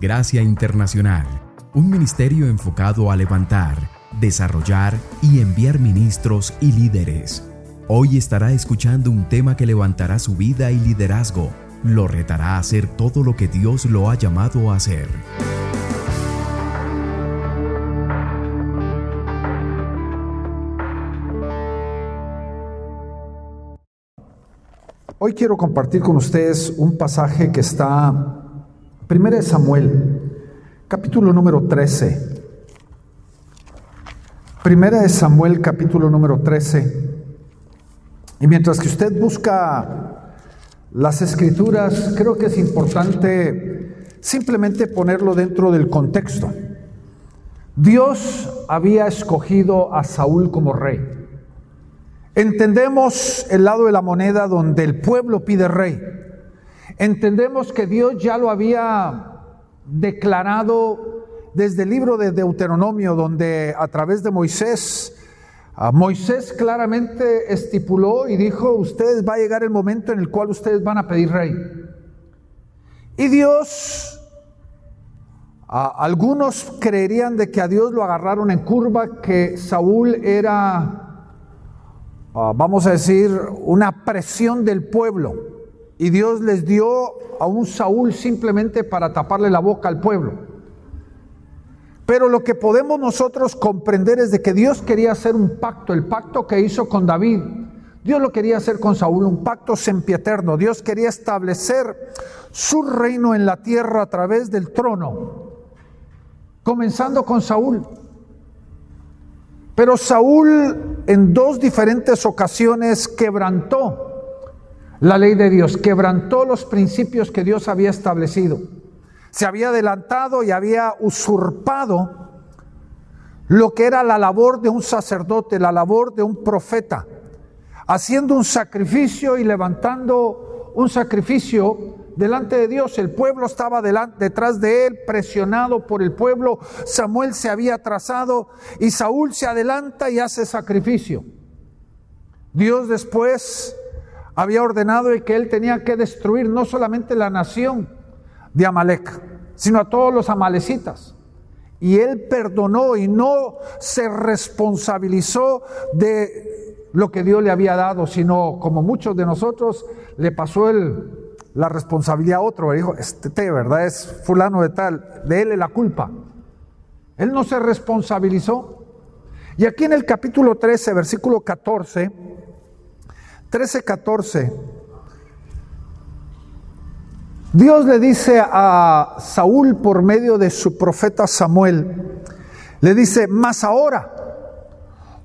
Gracia Internacional, un ministerio enfocado a levantar, desarrollar y enviar ministros y líderes. Hoy estará escuchando un tema que levantará su vida y liderazgo, lo retará a hacer todo lo que Dios lo ha llamado a hacer. Hoy quiero compartir con ustedes un pasaje que está, de Samuel, capítulo número 13. Primera de Samuel, capítulo número 13. Y mientras que usted busca las escrituras, creo que es importante simplemente ponerlo dentro del contexto. Dios había escogido a Saúl como rey. Entendemos el lado de la moneda donde el pueblo pide rey. Entendemos que Dios ya lo había declarado desde el libro de Deuteronomio, donde a través de Moisés, Moisés claramente estipuló y dijo, ustedes va a llegar el momento en el cual ustedes van a pedir rey. Y Dios, algunos creerían de que a Dios lo agarraron en curva, que Saúl era vamos a decir, una presión del pueblo. Y Dios les dio a un Saúl simplemente para taparle la boca al pueblo. Pero lo que podemos nosotros comprender es de que Dios quería hacer un pacto, el pacto que hizo con David. Dios lo quería hacer con Saúl, un pacto sempieterno. Dios quería establecer su reino en la tierra a través del trono, comenzando con Saúl. Pero Saúl en dos diferentes ocasiones quebrantó la ley de Dios, quebrantó los principios que Dios había establecido. Se había adelantado y había usurpado lo que era la labor de un sacerdote, la labor de un profeta, haciendo un sacrificio y levantando un sacrificio delante de Dios. El pueblo estaba detrás de él, presionado por el pueblo. Samuel se había atrasado y Saúl se adelanta y hace sacrificio. Dios después había ordenado que él tenía que destruir no solamente la nación de Amalek, sino a todos los amalecitas. Y él perdonó y no se responsabilizó de lo que Dios le había dado, sino como muchos de nosotros le pasó el, la responsabilidad a otro. Dijo, este ¿verdad? Es fulano de tal, de él es la culpa. Él no se responsabilizó. Y aquí en el capítulo 13, versículo 14, 13, 14, Dios le dice a Saúl por medio de su profeta Samuel, le dice, mas ahora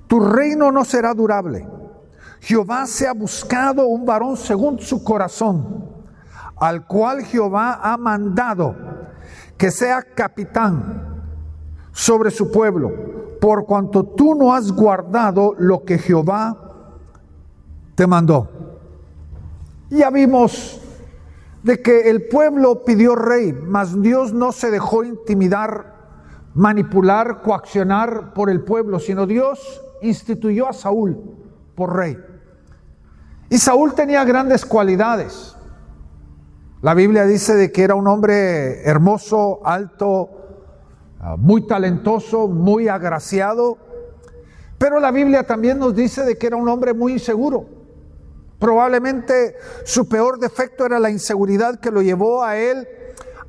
tu reino no será durable. Jehová se ha buscado un varón según su corazón al cual Jehová ha mandado que sea capitán sobre su pueblo, por cuanto tú no has guardado lo que Jehová te mandó. Ya vimos de que el pueblo pidió rey, mas Dios no se dejó intimidar, manipular, coaccionar por el pueblo, sino Dios instituyó a Saúl por rey. Y Saúl tenía grandes cualidades. La Biblia dice de que era un hombre hermoso, alto, ah, muy talentoso, muy agraciado, pero la Biblia también nos dice de que era un hombre muy inseguro. Probablemente su peor defecto era la inseguridad que lo llevó a él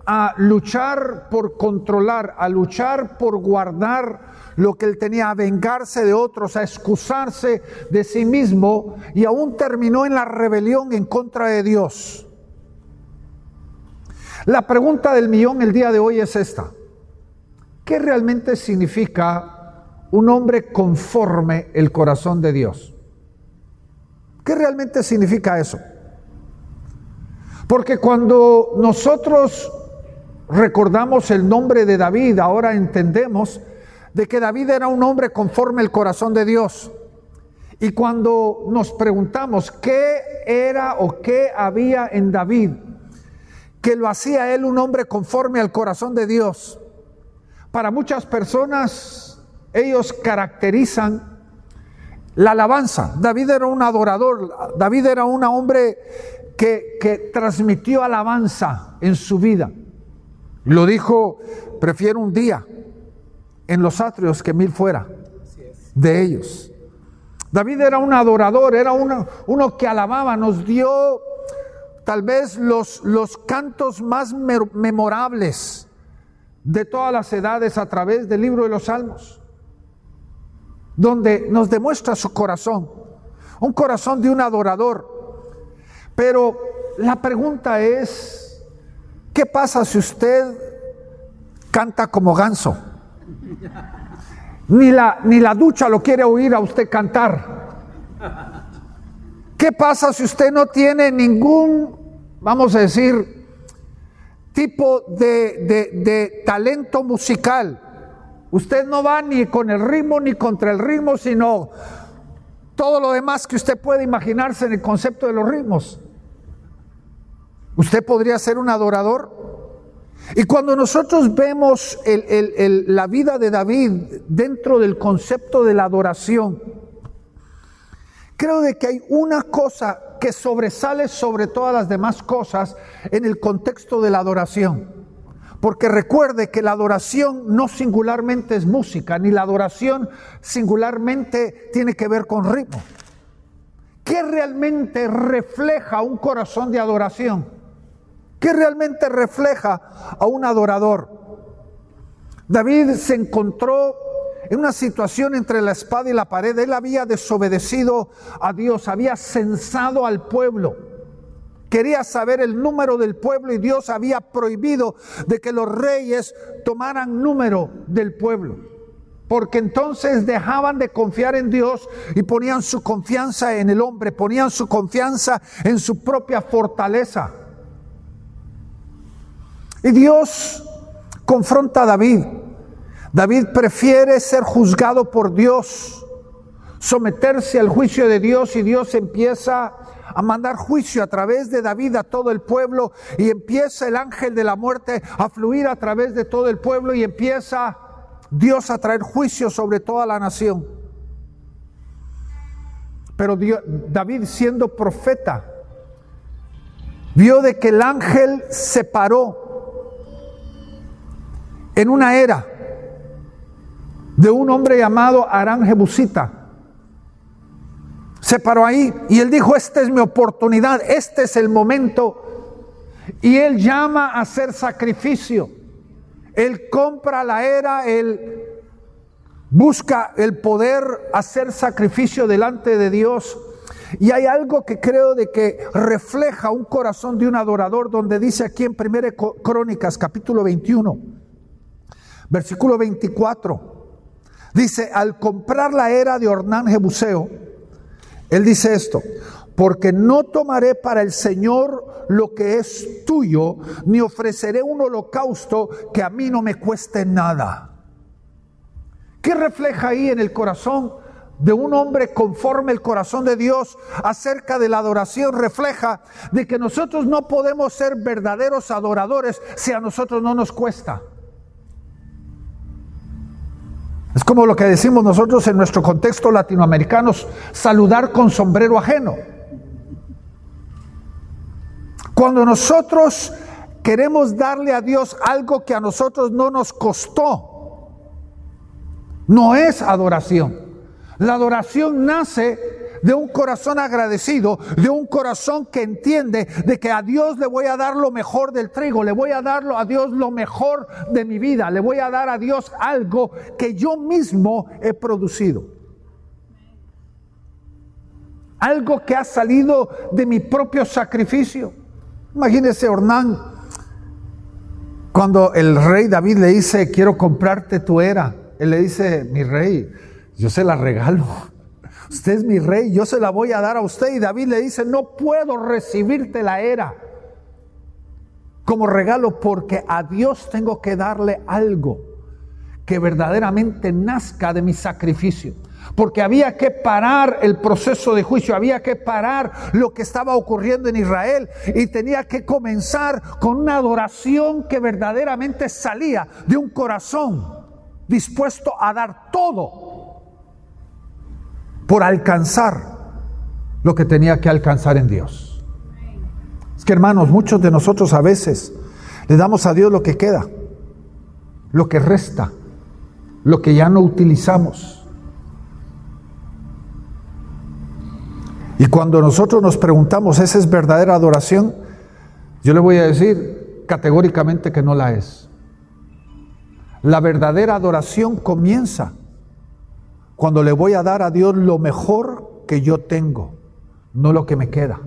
a luchar por controlar, a luchar por guardar lo que él tenía, a vengarse de otros, a excusarse de sí mismo y aún terminó en la rebelión en contra de Dios. La pregunta del millón el día de hoy es esta. ¿Qué realmente significa un hombre conforme el corazón de Dios? ¿Qué realmente significa eso? Porque cuando nosotros recordamos el nombre de David, ahora entendemos de que David era un hombre conforme el corazón de Dios. Y cuando nos preguntamos qué era o qué había en David que lo hacía él un hombre conforme al corazón de Dios. Para muchas personas, ellos caracterizan la alabanza. David era un adorador, David era un hombre que, transmitió alabanza en su vida. Lo dijo, prefiero un día en los atrios que mil fuera de ellos. David era un adorador, era uno, uno que alababa, nos dio tal vez los, los cantos más memorables de todas las edades a través del libro de los Salmos, donde nos demuestra su corazón, un corazón de un adorador. Pero la pregunta es, ¿qué pasa si usted canta como ganso? Ni la, ni la ducha lo quiere oír a usted cantar. ¿Qué pasa si usted no tiene ningún, vamos a decir, tipo de, de, talento musical? Usted no va ni con el ritmo ni contra el ritmo, sino todo lo demás que usted puede imaginarse en el concepto de los ritmos. ¿Usted podría ser un adorador? Y cuando nosotros vemos la vida de David dentro del concepto de la adoración, creo de que hay una cosa que sobresale sobre todas las demás cosas en el contexto de la adoración. Porque recuerde que la adoración no singularmente es música, ni la adoración singularmente tiene que ver con ritmo. ¿Qué realmente refleja un corazón de adoración? ¿Qué realmente refleja a un adorador? David se encontró en una situación entre la espada y la pared. Él había desobedecido a Dios, había censado al pueblo. Quería saber el número del pueblo y Dios había prohibido de que los reyes tomaran número del pueblo. Porque entonces dejaban de confiar en Dios y ponían su confianza en el hombre, ponían su confianza en su propia fortaleza. Y Dios confronta a David. David prefiere ser juzgado por Dios, someterse al juicio de Dios y Dios empieza a mandar juicio a través de David a todo el pueblo y empieza el ángel de la muerte a fluir a través de todo el pueblo y empieza Dios a traer juicio sobre toda la nación. Pero David siendo profeta, vio de que el ángel se paró en una era de un hombre llamado Arán Jebusita. Se paró ahí y él dijo, esta es mi oportunidad, este es el momento. Y él llama a hacer sacrificio. Él compra la era, él busca el poder hacer sacrificio delante de Dios. Y hay algo que creo de que refleja un corazón de un adorador, donde dice aquí en 1 Crónicas capítulo 21, Versículo 24. Dice, al comprar la era de Ornán Jebuseo, él dice esto, porque no tomaré para el Señor lo que es tuyo, ni ofreceré un holocausto que a mí no me cueste nada. ¿Qué refleja ahí en el corazón de un hombre conforme el corazón de Dios acerca de la adoración? Refleja de que nosotros no podemos ser verdaderos adoradores si a nosotros no nos cuesta. Es como lo que decimos nosotros en nuestro contexto latinoamericano, saludar con sombrero ajeno. Cuando nosotros queremos darle a Dios algo que a nosotros no nos costó, no es adoración. La adoración nace de un corazón agradecido, de un corazón que entiende de que a Dios le voy a dar lo mejor del trigo, le voy a dar a Dios lo mejor de mi vida, le voy a dar a Dios algo que yo mismo he producido. Algo que ha salido de mi propio sacrificio. Imagínese Ornán, cuando el rey David le dice, quiero comprarte tu era, él le dice, mi rey, yo se la regalo. Usted es mi rey, yo se la voy a dar a usted. Y David le dice, no puedo recibirte la era como regalo porque a Dios tengo que darle algo que verdaderamente nazca de mi sacrificio. Porque había que parar el proceso de juicio, había que parar lo que estaba ocurriendo en Israel y tenía que comenzar con una adoración que verdaderamente salía de un corazón dispuesto a dar todo por alcanzar lo que tenía que alcanzar en Dios. Es que hermanos, muchos de nosotros a veces Le damos a Dios lo que queda, lo que resta, lo que ya no utilizamos. Y cuando nosotros nos preguntamos, ¿esa es verdadera adoración? Yo le voy a decir categóricamente que no la es. La verdadera adoración comienza cuando le voy a dar a Dios lo mejor que yo tengo, no lo que me queda.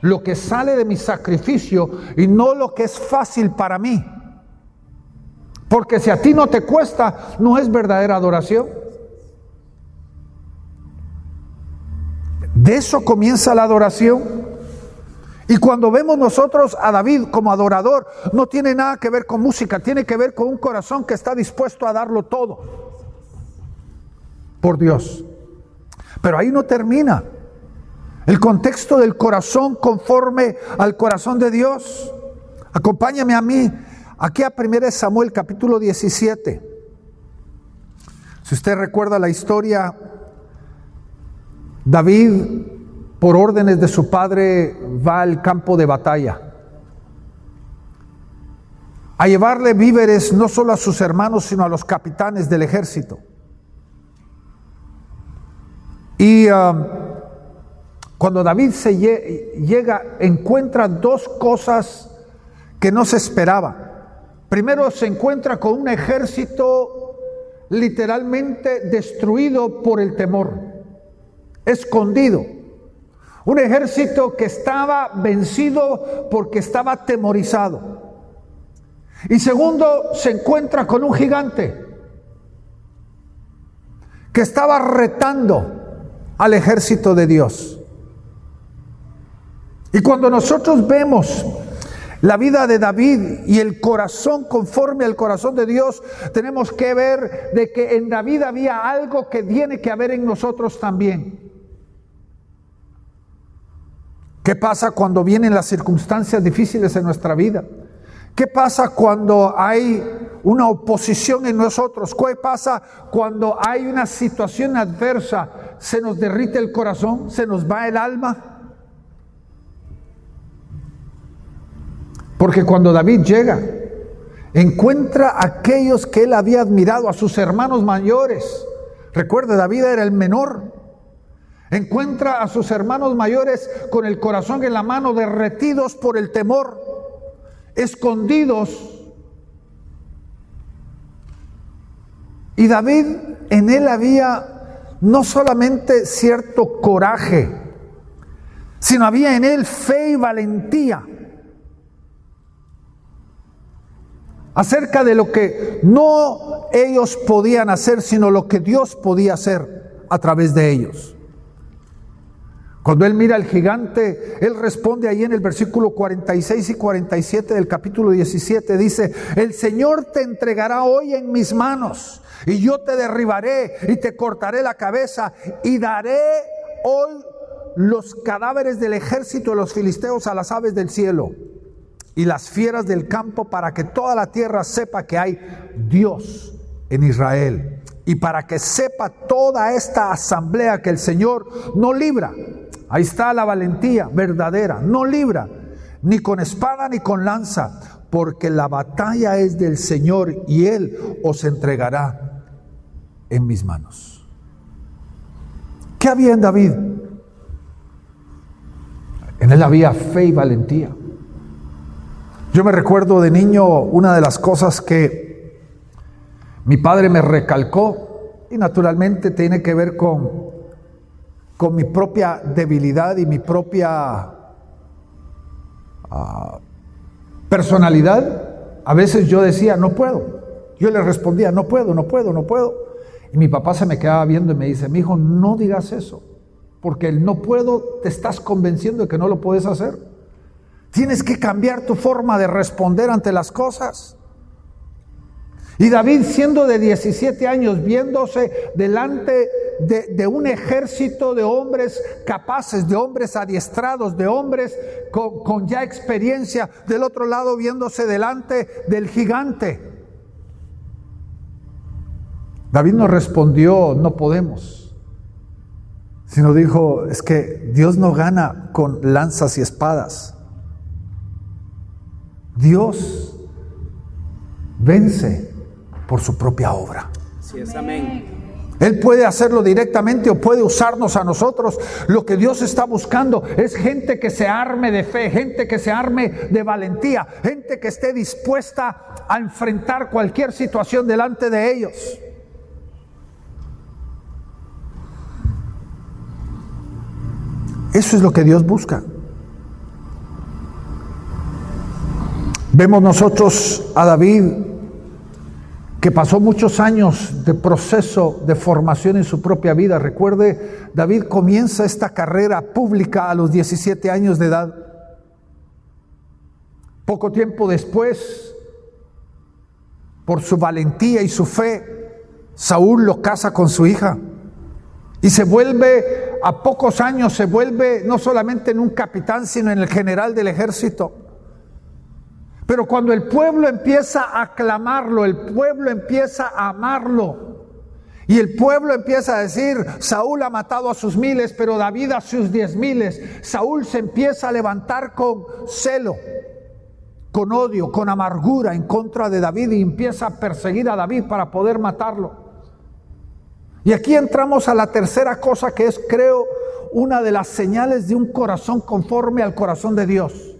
Lo que sale de mi sacrificio y no lo que es fácil para mí. Porque si a ti no te cuesta, no es verdadera adoración. De eso comienza la adoración. Y cuando vemos nosotros a David como adorador, no tiene nada que ver con música, tiene que ver con un corazón que está dispuesto a darlo todo por Dios. Pero ahí no termina. El contexto del corazón conforme al corazón de Dios. Acompáñame a mí aquí a 1 Samuel capítulo 17. Si usted recuerda la historia, David, por órdenes de su padre, va al campo de batalla a llevarle víveres no solo a sus hermanos, sino a los capitanes del ejército. Y um, cuando David se llega, encuentra dos cosas que no se esperaba. Primero se encuentra con un ejército literalmente destruido por el temor, escondido. Un ejército que estaba vencido porque estaba temorizado. Y segundo, se encuentra con un gigante que estaba retando al ejército de Dios. Y cuando nosotros vemos la vida de David y el corazón conforme al corazón de Dios, tenemos que ver de que en David había algo que tiene que haber en nosotros también. ¿Qué pasa cuando vienen las circunstancias difíciles en nuestra vida? ¿Qué pasa cuando hay una oposición en nosotros? ¿Qué pasa cuando hay una situación adversa? ¿Se nos derrite el corazón? ¿Se nos va el alma? Porque cuando David llega, encuentra a aquellos que él había admirado, a sus hermanos mayores. Recuerde, David era el menor. Encuentra a sus hermanos mayores con el corazón en la mano, derretidos por el temor escondidos. Y David, en él había no solamente cierto coraje, sino había en él fe y valentía acerca de lo que no ellos podían hacer, sino lo que Dios podía hacer a través de ellos. Cuando él mira al gigante, él responde ahí en el versículo 46 y 47 del capítulo 17, dice, el Señor te entregará hoy en mis manos y yo te derribaré y te cortaré la cabeza y daré hoy los cadáveres del ejército de los filisteos a las aves del cielo y las fieras del campo para que toda la tierra sepa que hay Dios en Israel y para que sepa toda esta asamblea que el Señor no libra Ahí está la valentía verdadera. No libra ni con espada ni con lanza, porque la batalla es del Señor y Él os entregará en mis manos. ¿Qué había en David? En él había fe y valentía. Yo me recuerdo de niño una de las cosas que mi padre me recalcó y naturalmente tiene que ver con con mi propia debilidad y mi propia ah, personalidad, a veces yo decía, no puedo. Yo le respondía, no puedo, no puedo, no puedo. Y mi papá se me quedaba viendo y me dice, mi hijo, no digas eso, porque el no puedo te estás convenciendo de que no lo puedes hacer. Tienes que cambiar tu forma de responder ante las cosas. Y David, siendo de 17 años, viéndose delante de, un ejército de hombres capaces, de hombres adiestrados, de hombres con, con ya experiencia, del otro lado viéndose delante del gigante. David no respondió, no podemos, sino dijo, es que Dios no gana con lanzas y espadas. Dios vence por su propia obra. Es amén. Él puede hacerlo directamente o puede usarnos a nosotros. Lo que Dios está buscando es gente que se arme de fe, gente que se arme de valentía, gente que esté dispuesta a enfrentar cualquier situación delante de ellos. Eso es lo que Dios busca. Vemos nosotros a David que pasó muchos años de proceso de formación en su propia vida. Recuerde, David comienza esta carrera pública a los 17 años de edad. Poco tiempo después, por su valentía y su fe, Saúl lo casa con su hija. Y se vuelve, a pocos años, se vuelve no solamente en un capitán, sino en el general del ejército. Pero cuando el pueblo empieza a aclamarlo, el pueblo empieza a amarlo, y el pueblo empieza a decir, Saúl ha matado a sus miles, pero David a sus diez miles, Saúl se empieza a levantar con celo, con odio, con amargura en contra de David y empieza a perseguir a David para poder matarlo. Y aquí entramos a la tercera cosa que es, creo, una de las señales de un corazón conforme al corazón de Dios.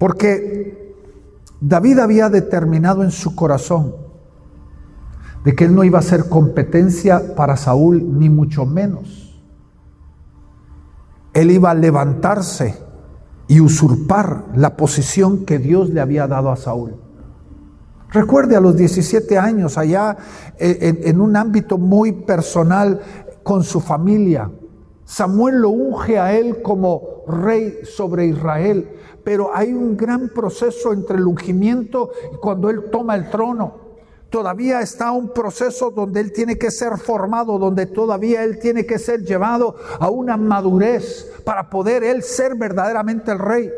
Porque David había determinado en su corazón de que él no iba a ser competencia para Saúl, ni mucho menos. Él iba a levantarse y usurpar la posición que Dios le había dado a Saúl. Recuerde a los 17 años, allá en, en, un ámbito muy personal con su familia, Samuel lo unge a él como rey sobre Israel pero hay un gran proceso entre el ungimiento y cuando Él toma el trono. Todavía está un proceso donde Él tiene que ser formado, donde todavía Él tiene que ser llevado a una madurez para poder Él ser verdaderamente el rey.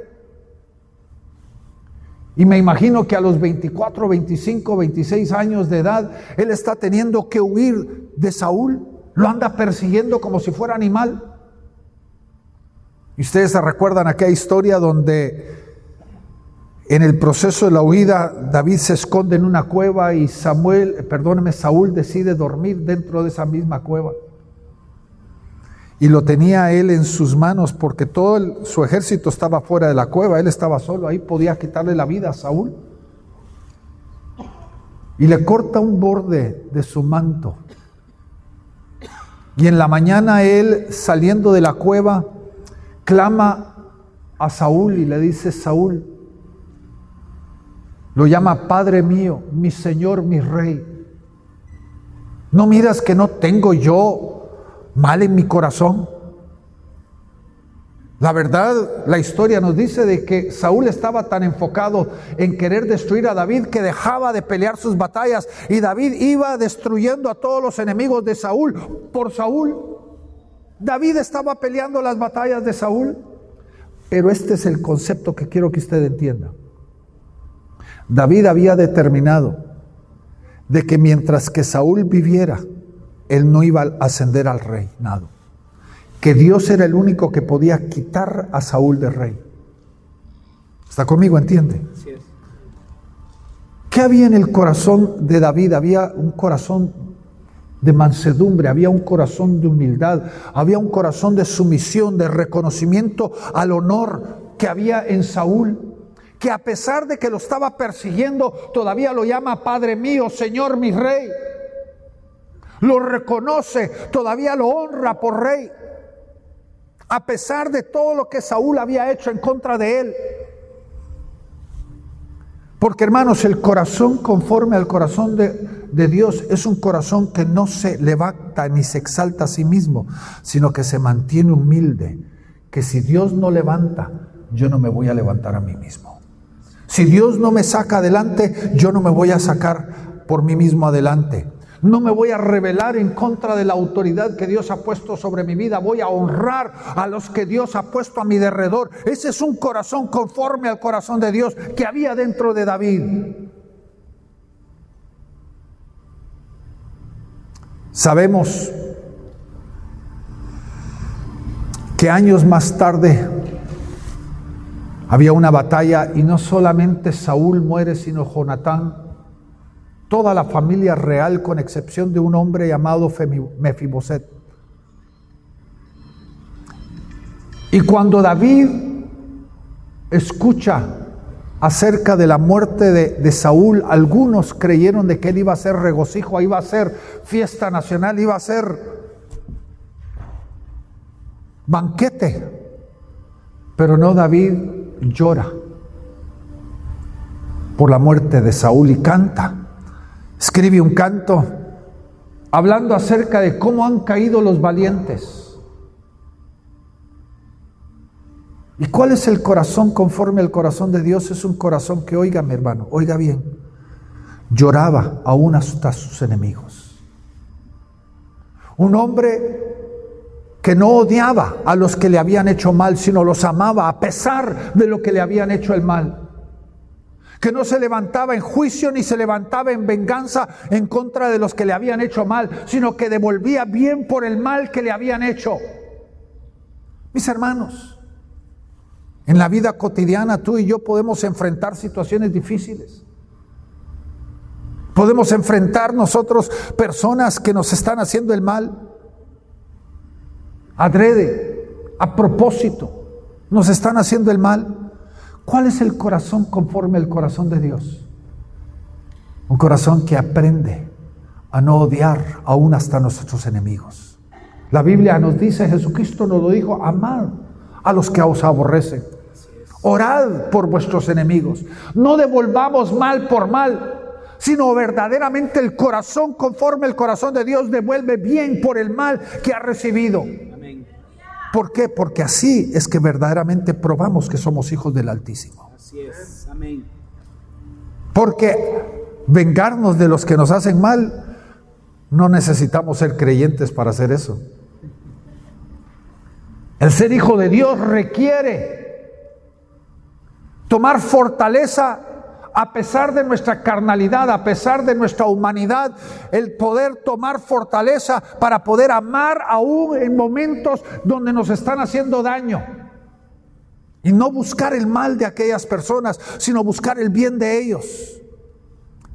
Y me imagino que a los 24, 25, 26 años de edad, Él está teniendo que huir de Saúl. Lo anda persiguiendo como si fuera animal. Y ustedes se recuerdan aquella historia donde en el proceso de la huida David se esconde en una cueva y Samuel, perdóneme, Saúl decide dormir dentro de esa misma cueva. Y lo tenía él en sus manos porque todo su ejército estaba fuera de la cueva, él estaba solo, ahí podía quitarle la vida a Saúl. Y le corta un borde de su manto. Y en la mañana él, saliendo de la cueva, clama a Saúl y le dice, Saúl, lo llama Padre mío, mi Señor, mi Rey. ¿No miras que no tengo yo mal en mi corazón? La verdad, la historia nos dice de que Saúl estaba tan enfocado en querer destruir a David que dejaba de pelear sus batallas y David iba destruyendo a todos los enemigos de Saúl por Saúl. David estaba peleando las batallas de Saúl, pero este es el concepto que quiero que usted entienda. David había determinado de que mientras que Saúl viviera, él no iba a ascender al reinado. Que Dios era el único que podía quitar a Saúl de rey. ¿Está conmigo? ¿Entiende? ¿Qué había en el corazón de David? Había un corazón de mansedumbre, había un corazón de humildad, había un corazón de sumisión, de reconocimiento al honor que había en Saúl, que a pesar de que lo estaba persiguiendo, todavía lo llama Padre mío, Señor mi rey. Lo reconoce, todavía lo honra por rey. A pesar de todo lo que Saúl había hecho en contra de él, porque hermanos, el corazón conforme al corazón de, de, Dios es un corazón que no se levanta ni se exalta a sí mismo, sino que se mantiene humilde. Que si Dios no levanta, yo no me voy a levantar a mí mismo. Si Dios no me saca adelante, yo no me voy a sacar por mí mismo adelante. No me voy a rebelar en contra de la autoridad que Dios ha puesto sobre mi vida. Voy a honrar a los que Dios ha puesto a mi derredor. Ese es un corazón conforme al corazón de Dios que había dentro de David. Sabemos que años más tarde Había una batalla y no solamente Saúl muere, sino Jonatán, toda la familia real, con excepción de un hombre llamado Mefiboset. Y cuando David escucha acerca de la muerte de, Saúl, algunos creyeron de que él iba a ser regocijo, iba a ser fiesta nacional, iba a ser banquete. Pero no David llora por la muerte de Saúl y canta. Escribe un canto hablando acerca de cómo han caído los valientes. ¿Y cuál es el corazón conforme al corazón de Dios? Es un corazón que, oiga mi hermano, oiga bien, lloraba aún hasta sus enemigos. Un hombre que no odiaba a los que le habían hecho mal, sino los amaba a pesar de lo que le habían hecho el mal. Que no se levantaba en juicio ni se levantaba en venganza en contra de los que le habían hecho mal, sino que devolvía bien por el mal que le habían hecho. Mis hermanos, en la vida cotidiana tú y yo podemos enfrentar situaciones difíciles. Podemos enfrentar nosotros personas que nos están haciendo el mal adrede, a propósito, nos están haciendo el mal. ¿Cuál es el corazón conforme al corazón de Dios? Un corazón que aprende a no odiar aún hasta nuestros enemigos. La Biblia nos dice, Jesucristo nos lo dijo, amad a los que os aborrecen. Orad por vuestros enemigos. No devolvamos mal por mal, sino verdaderamente el corazón conforme el corazón de Dios devuelve bien por el mal que ha recibido. ¿Por qué? Porque así es que verdaderamente probamos que somos hijos del Altísimo. Así es. Amén. Porque vengarnos de los que nos hacen mal, no necesitamos ser creyentes para hacer eso. El ser hijo de Dios requiere tomar fortaleza a pesar de nuestra carnalidad, a pesar de nuestra humanidad, el poder tomar fortaleza para poder amar aún en momentos donde nos están haciendo daño. Y no buscar el mal de aquellas personas, sino buscar el bien de ellos.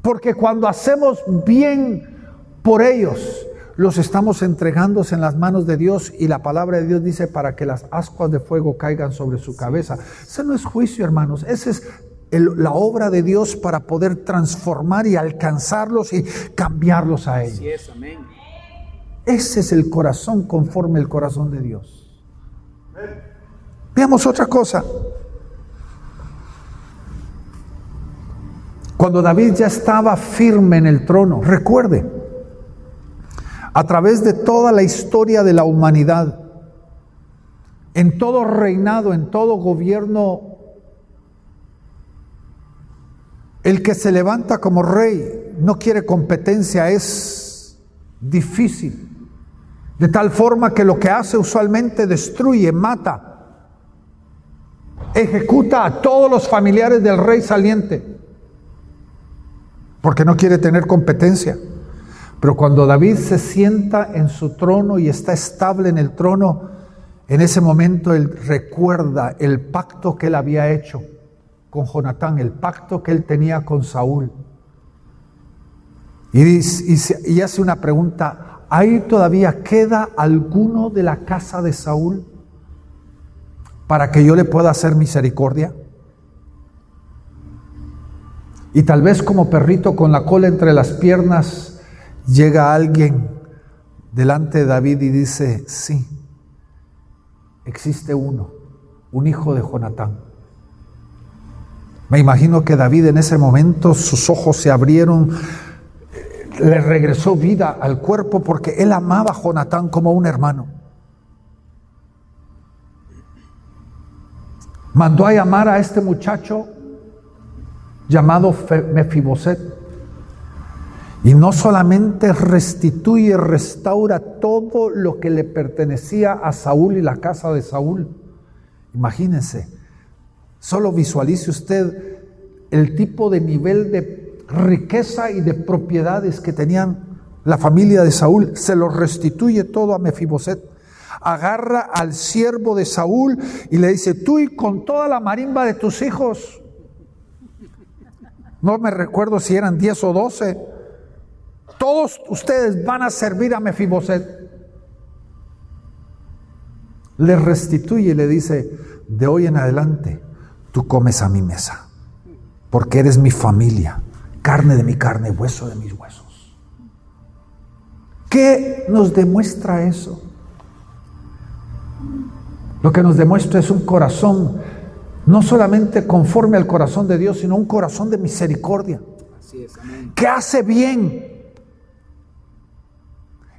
Porque cuando hacemos bien por ellos, los estamos entregando en las manos de Dios y la palabra de Dios dice para que las ascuas de fuego caigan sobre su cabeza. Ese no es juicio, hermanos, ese es la obra de Dios para poder transformar y alcanzarlos y cambiarlos a ellos. Ese es el corazón conforme el corazón de Dios. Veamos otra cosa. Cuando David ya estaba firme en el trono, recuerde, a través de toda la historia de la humanidad, en todo reinado, en todo gobierno El que se levanta como rey no quiere competencia, es difícil. De tal forma que lo que hace usualmente destruye, mata, ejecuta a todos los familiares del rey saliente, porque no quiere tener competencia. Pero cuando David se sienta en su trono y está estable en el trono, en ese momento él recuerda el pacto que él había hecho con Jonatán, el pacto que él tenía con Saúl. Y, y, hace una pregunta, ¿ahí todavía queda alguno de la casa de Saúl para que yo le pueda hacer misericordia? Y tal vez como perrito con la cola entre las piernas, llega alguien delante de David y dice, sí, existe uno, un hijo de Jonatán. Me imagino que David en ese momento sus ojos se abrieron, le regresó vida al cuerpo porque él amaba a Jonatán como un hermano. Mandó a llamar a este muchacho llamado Mefiboset. Y no solamente restituye, restaura todo lo que le pertenecía a Saúl y la casa de Saúl. Imagínense, Solo visualice usted el tipo de nivel de riqueza y de propiedades que tenían la familia de Saúl. Se lo restituye todo a Mefiboset. agarra al siervo de Saúl y le dice, tú y con toda la marimba de tus hijos, no me recuerdo si eran 10 o 12, todos ustedes van a servir a Mefiboset. Le restituye y le dice, de hoy en adelante tú comes a mi mesa, porque eres mi familia, carne de mi carne, hueso de mis huesos. ¿Qué nos demuestra eso? Lo que nos demuestra es un corazón, no solamente conforme al corazón de Dios, sino un corazón de misericordia, que hace bien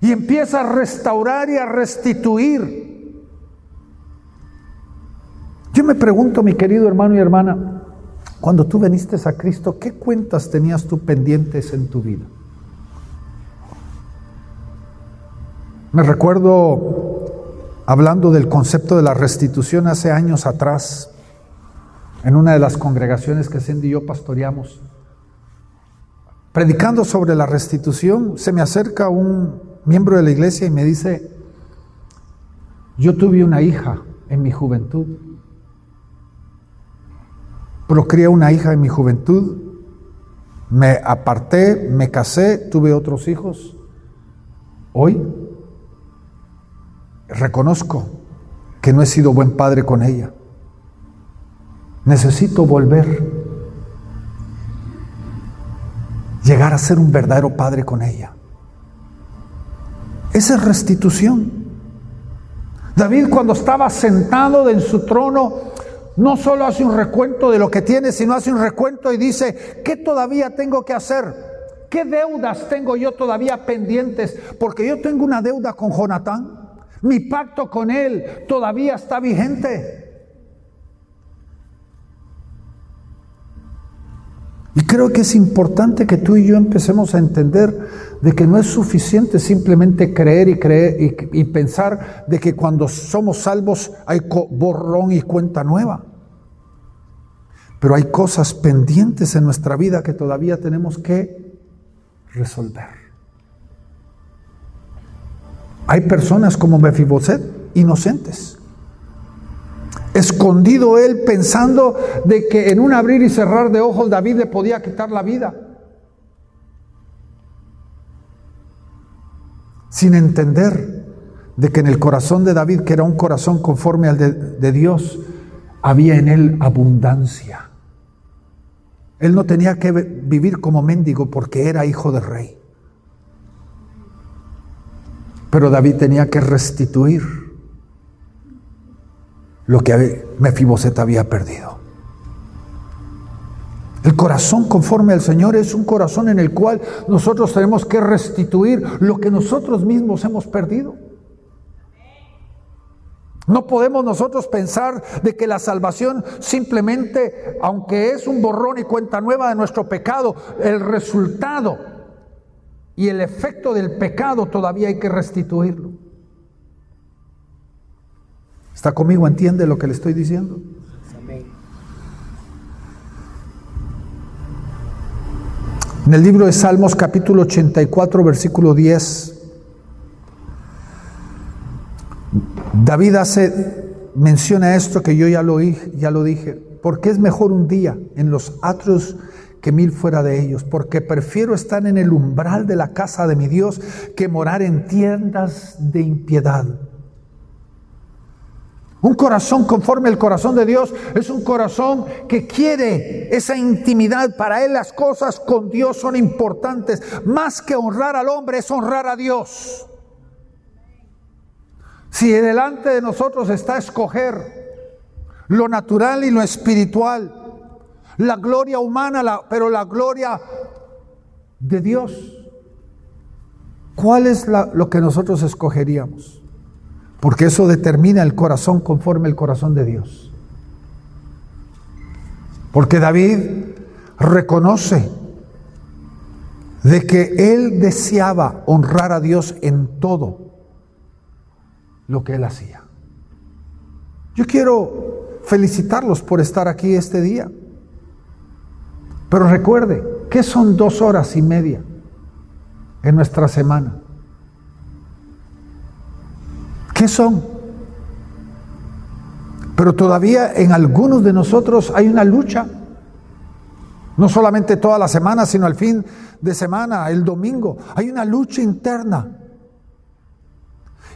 y empieza a restaurar y a restituir. Yo me pregunto, mi querido hermano y hermana, cuando tú viniste a Cristo, ¿qué cuentas tenías tú pendientes en tu vida? Me recuerdo hablando del concepto de la restitución hace años atrás, en una de las congregaciones que Cindy y yo pastoreamos. Predicando sobre la restitución, se me acerca un miembro de la iglesia y me dice, yo tuve una hija en mi juventud, procreé una hija en mi juventud, me aparté, me casé, tuve otros hijos. Hoy reconozco que no he sido buen padre con ella. Necesito volver, llegar a ser un verdadero padre con ella. Esa es restitución. David cuando estaba sentado en su trono, no solo hace un recuento de lo que tiene, sino hace un recuento y dice, ¿qué todavía tengo que hacer? ¿Qué deudas tengo yo todavía pendientes? Porque yo tengo una deuda con Jonatán. Mi pacto con Él todavía está vigente. Y creo que es importante que tú y yo empecemos a entender de que no es suficiente simplemente creer y creer y, pensar de que cuando somos salvos hay borrón y cuenta nueva. Pero hay cosas pendientes en nuestra vida que todavía tenemos que resolver. Hay personas como Mefiboset, inocentes. Escondido él pensando de que en un abrir y cerrar de ojos David le podía quitar la vida. Sin entender de que en el corazón de David, que era un corazón conforme al de, Dios, había en él abundancia. Él no tenía que vivir como mendigo porque era hijo de rey. Pero David tenía que restituir lo que Mefiboset había perdido. El corazón conforme al Señor es un corazón en el cual nosotros tenemos que restituir lo que nosotros mismos hemos perdido. No podemos nosotros pensar de que la salvación simplemente, aunque es un borrón y cuenta nueva de nuestro pecado, el resultado y el efecto del pecado todavía hay que restituirlo. ¿Está conmigo? ¿Entiende lo que le estoy diciendo? En el libro de Salmos capítulo 84 versículo 10, David hace, menciona esto que yo ya lo, ya lo dije, porque es mejor un día en los atrios que mil fuera de ellos, porque prefiero estar en el umbral de la casa de mi Dios que morar en tiendas de impiedad. Un corazón conforme al corazón de Dios es un corazón que quiere esa intimidad. Para él las cosas con Dios son importantes. Más que honrar al hombre es honrar a Dios. Si delante de nosotros está escoger lo natural y lo espiritual, la gloria humana, pero la gloria de Dios. ¿Cuál es lo que nosotros escogeríamos? Porque eso determina el corazón conforme el corazón de Dios. Porque David reconoce de que él deseaba honrar a Dios en todo lo que él hacía. Yo quiero felicitarlos por estar aquí este día. Pero recuerde, ¿qué son dos horas y media en nuestra semana? ¿Qué son? Pero todavía en algunos de nosotros hay una lucha. No solamente toda la semana, sino al fin de semana, el domingo. Hay una lucha interna.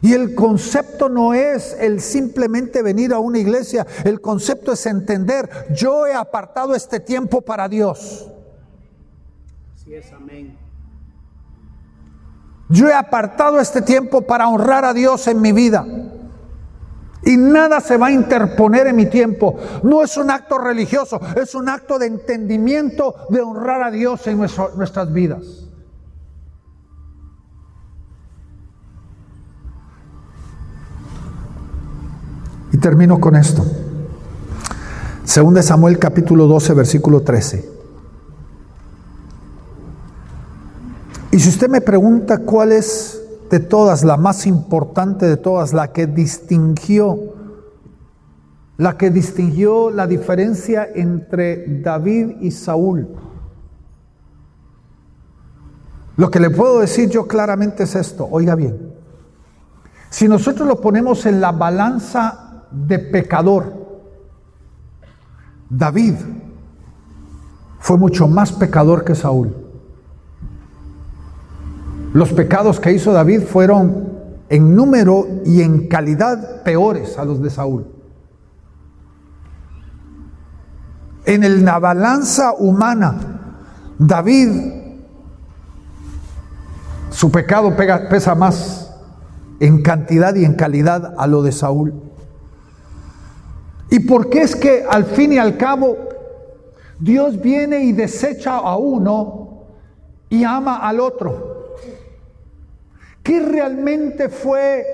Y el concepto no es el simplemente venir a una iglesia, el concepto es entender, yo he apartado este tiempo para Dios. Así es, amén. Yo he apartado este tiempo para honrar a Dios en mi vida. Y nada se va a interponer en mi tiempo. No es un acto religioso, es un acto de entendimiento de honrar a Dios en nuestras vidas. Y termino con esto. Según de Samuel capítulo 12, versículo 13. Si usted me pregunta cuál es de todas, la más importante de todas, la que distinguió, la que distinguió la diferencia entre David y Saúl, lo que le puedo decir yo claramente es esto, oiga bien, si nosotros lo ponemos en la balanza de pecador. David fue mucho más pecador que Saúl. Los pecados que hizo David fueron en número y en calidad peores a los de Saúl. En la balanza humana, David, su pecado pesa más en cantidad y en calidad a lo de Saúl. ¿Y por qué es que al fin y al cabo Dios viene y desecha a uno y ama al otro? ¿Qué realmente fue,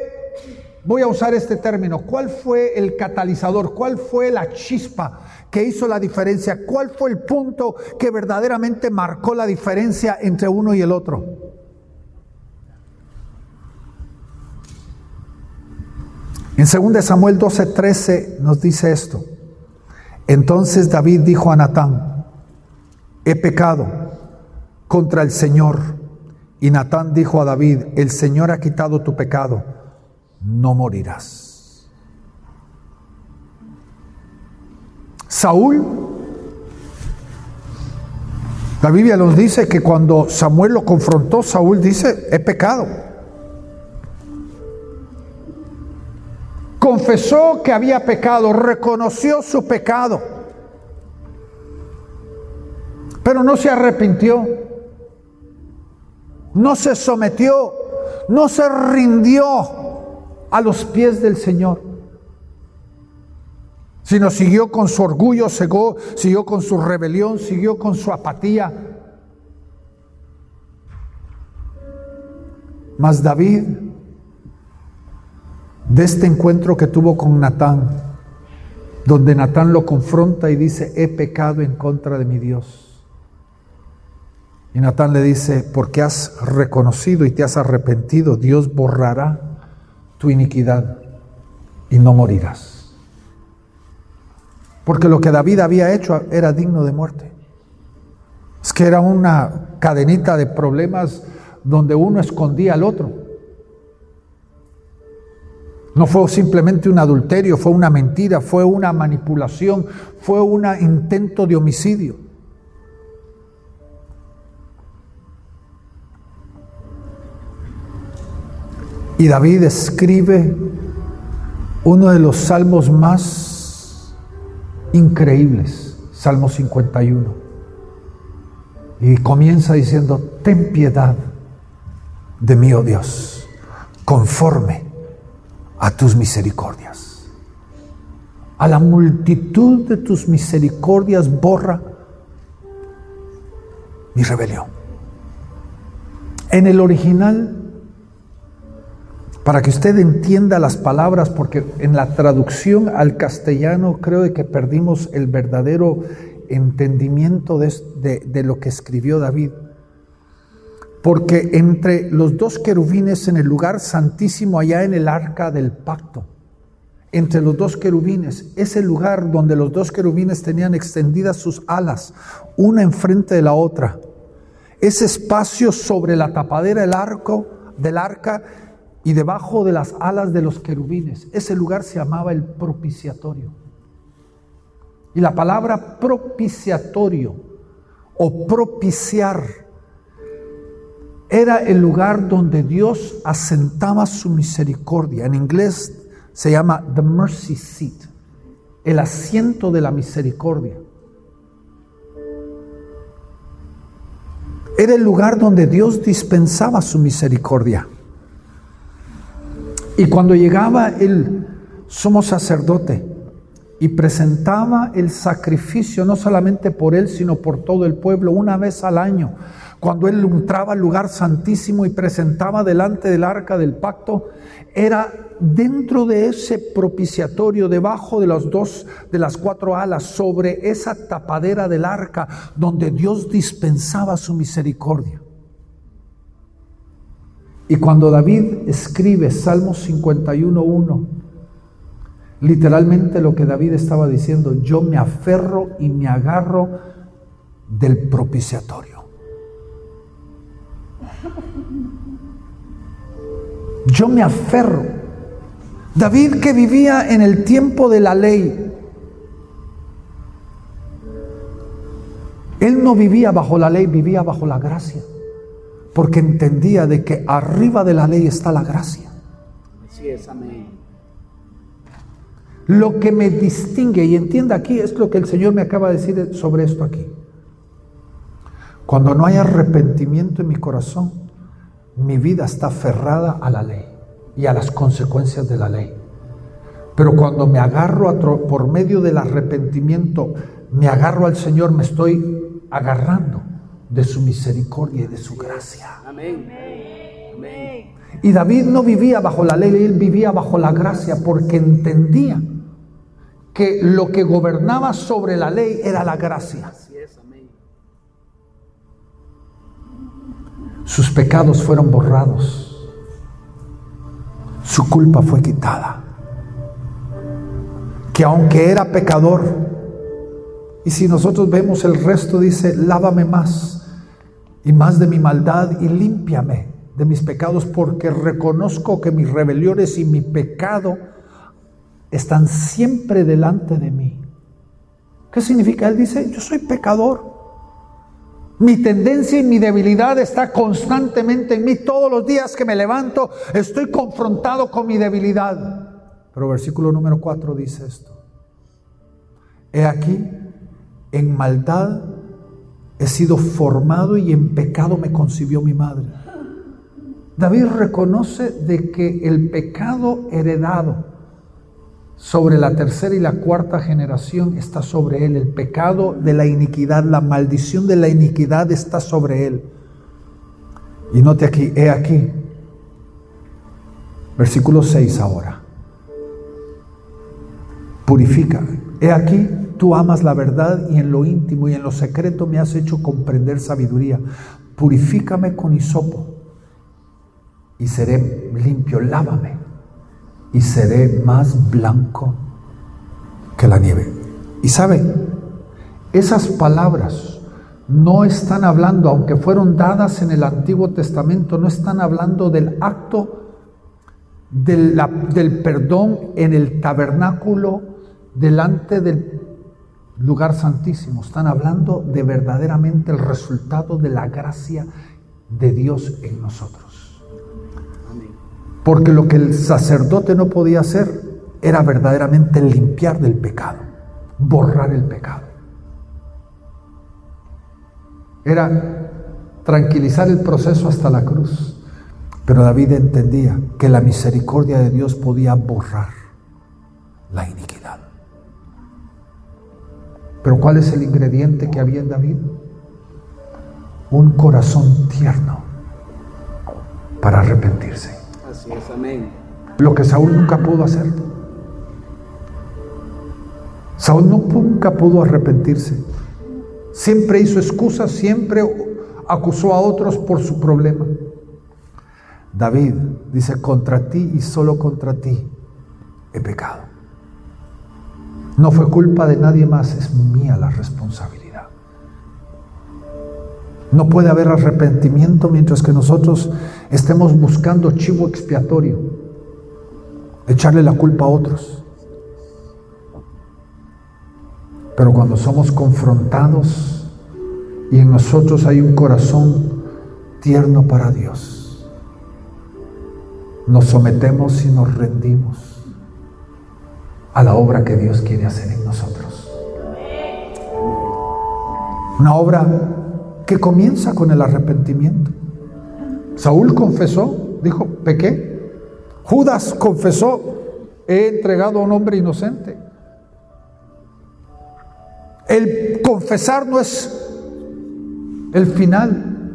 voy a usar este término, cuál fue el catalizador, cuál fue la chispa que hizo la diferencia, cuál fue el punto que verdaderamente marcó la diferencia entre uno y el otro? En 2 Samuel 12:13 nos dice esto. Entonces David dijo a Natán, he pecado contra el Señor. Y Natán dijo a David, el Señor ha quitado tu pecado, no morirás. Saúl, la Biblia nos dice que cuando Samuel lo confrontó, Saúl dice, he pecado. confesó que había pecado, reconoció su pecado, pero no se arrepintió, no se sometió, no se rindió a los pies del Señor, sino siguió con su orgullo, siguió, siguió con su rebelión, siguió con su apatía. Mas David de este encuentro que tuvo con Natán, donde Natán lo confronta y dice, he pecado en contra de mi Dios. Y Natán le dice, porque has reconocido y te has arrepentido, Dios borrará tu iniquidad y no morirás. Porque lo que David había hecho era digno de muerte. Es que era una cadenita de problemas donde uno escondía al otro. No fue simplemente un adulterio, fue una mentira, fue una manipulación, fue un intento de homicidio. Y David escribe uno de los salmos más increíbles, Salmo 51. Y comienza diciendo, ten piedad de mí, oh Dios, conforme a tus misericordias. A la multitud de tus misericordias borra mi rebelión. En el original, para que usted entienda las palabras, porque en la traducción al castellano creo que perdimos el verdadero entendimiento de, de lo que escribió David. Porque entre los dos querubines en el lugar santísimo, allá en el arca del pacto, entre los dos querubines, ese lugar donde los dos querubines tenían extendidas sus alas, una enfrente de la otra, ese espacio sobre la tapadera del arco, del arca, y debajo de las alas de los querubines. Ese lugar se llamaba el propiciatorio. Y la palabra propiciatorio o propiciar era el lugar donde Dios asentaba su misericordia. En inglés se llama the mercy seat, el asiento de la misericordia. Era el lugar donde Dios dispensaba su misericordia. Y cuando llegaba el sumo sacerdote y presentaba el sacrificio no solamente por él, sino por todo el pueblo, una vez al año, cuando él entraba al lugar santísimo y presentaba delante del arca del pacto, era dentro de ese propiciatorio, debajo de los dos, de las cuatro alas, sobre esa tapadera del arca, donde Dios dispensaba su misericordia. Y cuando David escribe Salmos 51.1, literalmente lo que David estaba diciendo, yo me aferro y me agarro del propiciatorio. Yo me aferro. David que vivía en el tiempo de la ley, él no vivía bajo la ley, vivía bajo la gracia porque entendía de que arriba de la ley está la gracia. Así es, amén. Lo que me distingue, y entienda aquí, es lo que el Señor me acaba de decir sobre esto aquí. Cuando no hay arrepentimiento en mi corazón, mi vida está aferrada a la ley y a las consecuencias de la ley. Pero cuando me agarro a por medio del arrepentimiento, me agarro al Señor, me estoy agarrando de su misericordia y de su gracia. Amén. Y David no vivía bajo la ley, él vivía bajo la gracia porque entendía que lo que gobernaba sobre la ley era la gracia. Sus pecados fueron borrados, su culpa fue quitada. Que aunque era pecador, y si nosotros vemos el resto, dice, lávame más y más de mi maldad y límpiame de mis pecados porque reconozco que mis rebeliones y mi pecado están siempre delante de mí. ¿Qué significa? Él dice, yo soy pecador. Mi tendencia y mi debilidad está constantemente en mí. Todos los días que me levanto estoy confrontado con mi debilidad. Pero versículo número 4 dice esto. He aquí, en maldad He sido formado y en pecado me concibió mi madre. David reconoce de que el pecado heredado sobre la tercera y la cuarta generación está sobre él. El pecado de la iniquidad, la maldición de la iniquidad está sobre él. Y note aquí, he aquí, versículo 6 ahora. Purifica. He aquí, Tú amas la verdad y en lo íntimo y en lo secreto me has hecho comprender sabiduría. Purifícame con hisopo y seré limpio. Lávame y seré más blanco que la nieve. Y sabe, esas palabras no están hablando, aunque fueron dadas en el Antiguo Testamento, no están hablando del acto del, del perdón en el tabernáculo delante del lugar santísimo. Están hablando de verdaderamente el resultado de la gracia de Dios en nosotros. Porque lo que el sacerdote no podía hacer era verdaderamente limpiar del pecado, borrar el pecado. Era tranquilizar el proceso hasta la cruz. Pero David entendía que la misericordia de Dios podía borrar la iniquidad. Pero ¿cuál es el ingrediente que había en David? Un corazón tierno para arrepentirse. Así es, amén. Lo que Saúl nunca pudo hacer. Saúl nunca pudo arrepentirse. Siempre hizo excusas, siempre acusó a otros por su problema. David dice, contra ti y solo contra ti he pecado. No fue culpa de nadie más, es mía la responsabilidad. No puede haber arrepentimiento mientras que nosotros estemos buscando chivo expiatorio, echarle la culpa a otros. Pero cuando somos confrontados y en nosotros hay un corazón tierno para Dios, nos sometemos y nos rendimos a la obra que Dios quiere hacer en nosotros. Una obra que comienza con el arrepentimiento. Saúl confesó, dijo, pequé. Judas confesó, he entregado a un hombre inocente. El confesar no es el final.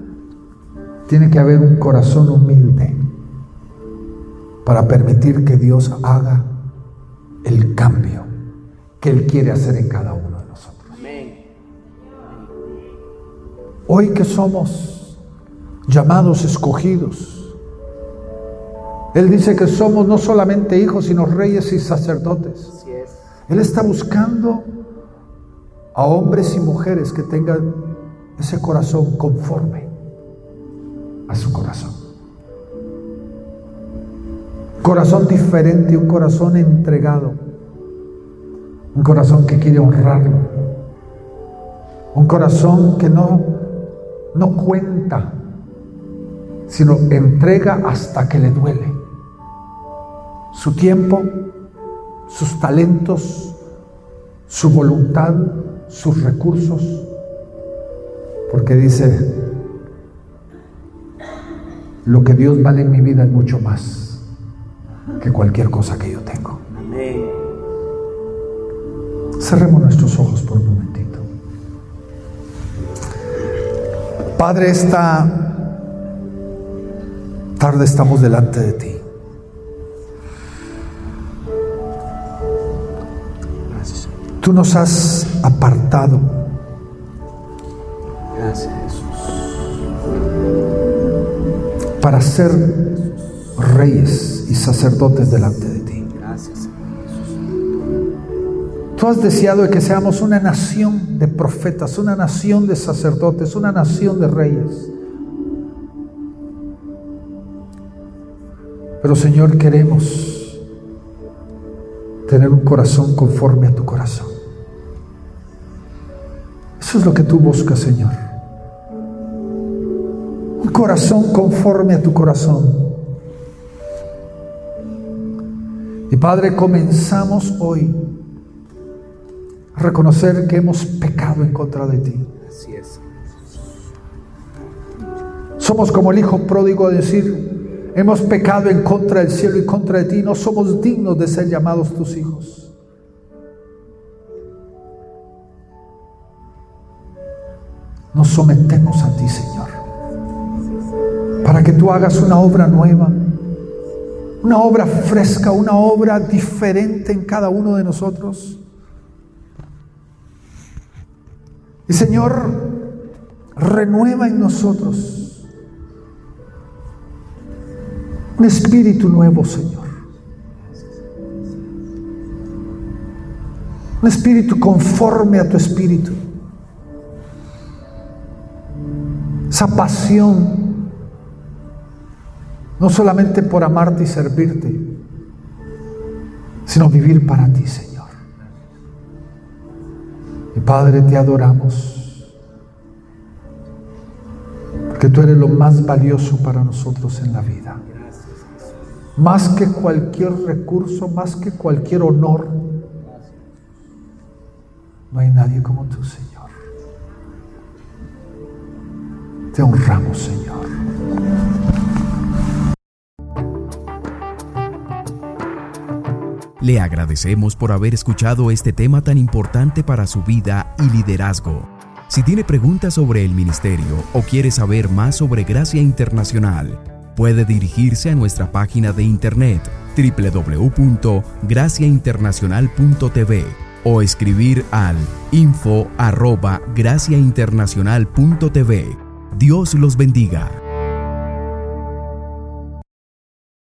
Tiene que haber un corazón humilde para permitir que Dios haga el cambio que Él quiere hacer en cada uno de nosotros. Hoy que somos llamados escogidos, Él dice que somos no solamente hijos, sino reyes y sacerdotes. Él está buscando a hombres y mujeres que tengan ese corazón conforme a su corazón. Corazón diferente, un corazón entregado, un corazón que quiere honrarlo, un corazón que no, no cuenta, sino entrega hasta que le duele. Su tiempo, sus talentos, su voluntad, sus recursos, porque dice, lo que Dios vale en mi vida es mucho más que cualquier cosa que yo tengo. Cerremos nuestros ojos por un momentito. Padre, esta tarde estamos delante de ti. Tú nos has apartado. Para ser reyes y sacerdotes delante de ti. Tú has deseado que seamos una nación de profetas, una nación de sacerdotes, una nación de reyes. Pero Señor, queremos tener un corazón conforme a tu corazón. Eso es lo que tú buscas, Señor. Un corazón conforme a tu corazón. Y Padre, comenzamos hoy a reconocer que hemos pecado en contra de ti. Así es. Somos como el hijo pródigo a decir, hemos pecado en contra del cielo y contra de ti, no somos dignos de ser llamados tus hijos. Nos sometemos a ti, Señor, para que tú hagas una obra nueva una obra fresca, una obra diferente en cada uno de nosotros. Y Señor, renueva en nosotros un espíritu nuevo, Señor. Un espíritu conforme a tu espíritu. Esa pasión no solamente por amarte y servirte, sino vivir para ti, Señor. Y Padre, te adoramos, porque tú eres lo más valioso para nosotros en la vida. Más que cualquier recurso, más que cualquier honor, no hay nadie como tú, Señor. Te honramos, Señor. Le agradecemos por haber escuchado este tema tan importante para su vida y liderazgo. Si tiene preguntas sobre el ministerio o quiere saber más sobre Gracia Internacional, puede dirigirse a nuestra página de internet www.graciainternacional.tv o escribir al info arroba Dios los bendiga.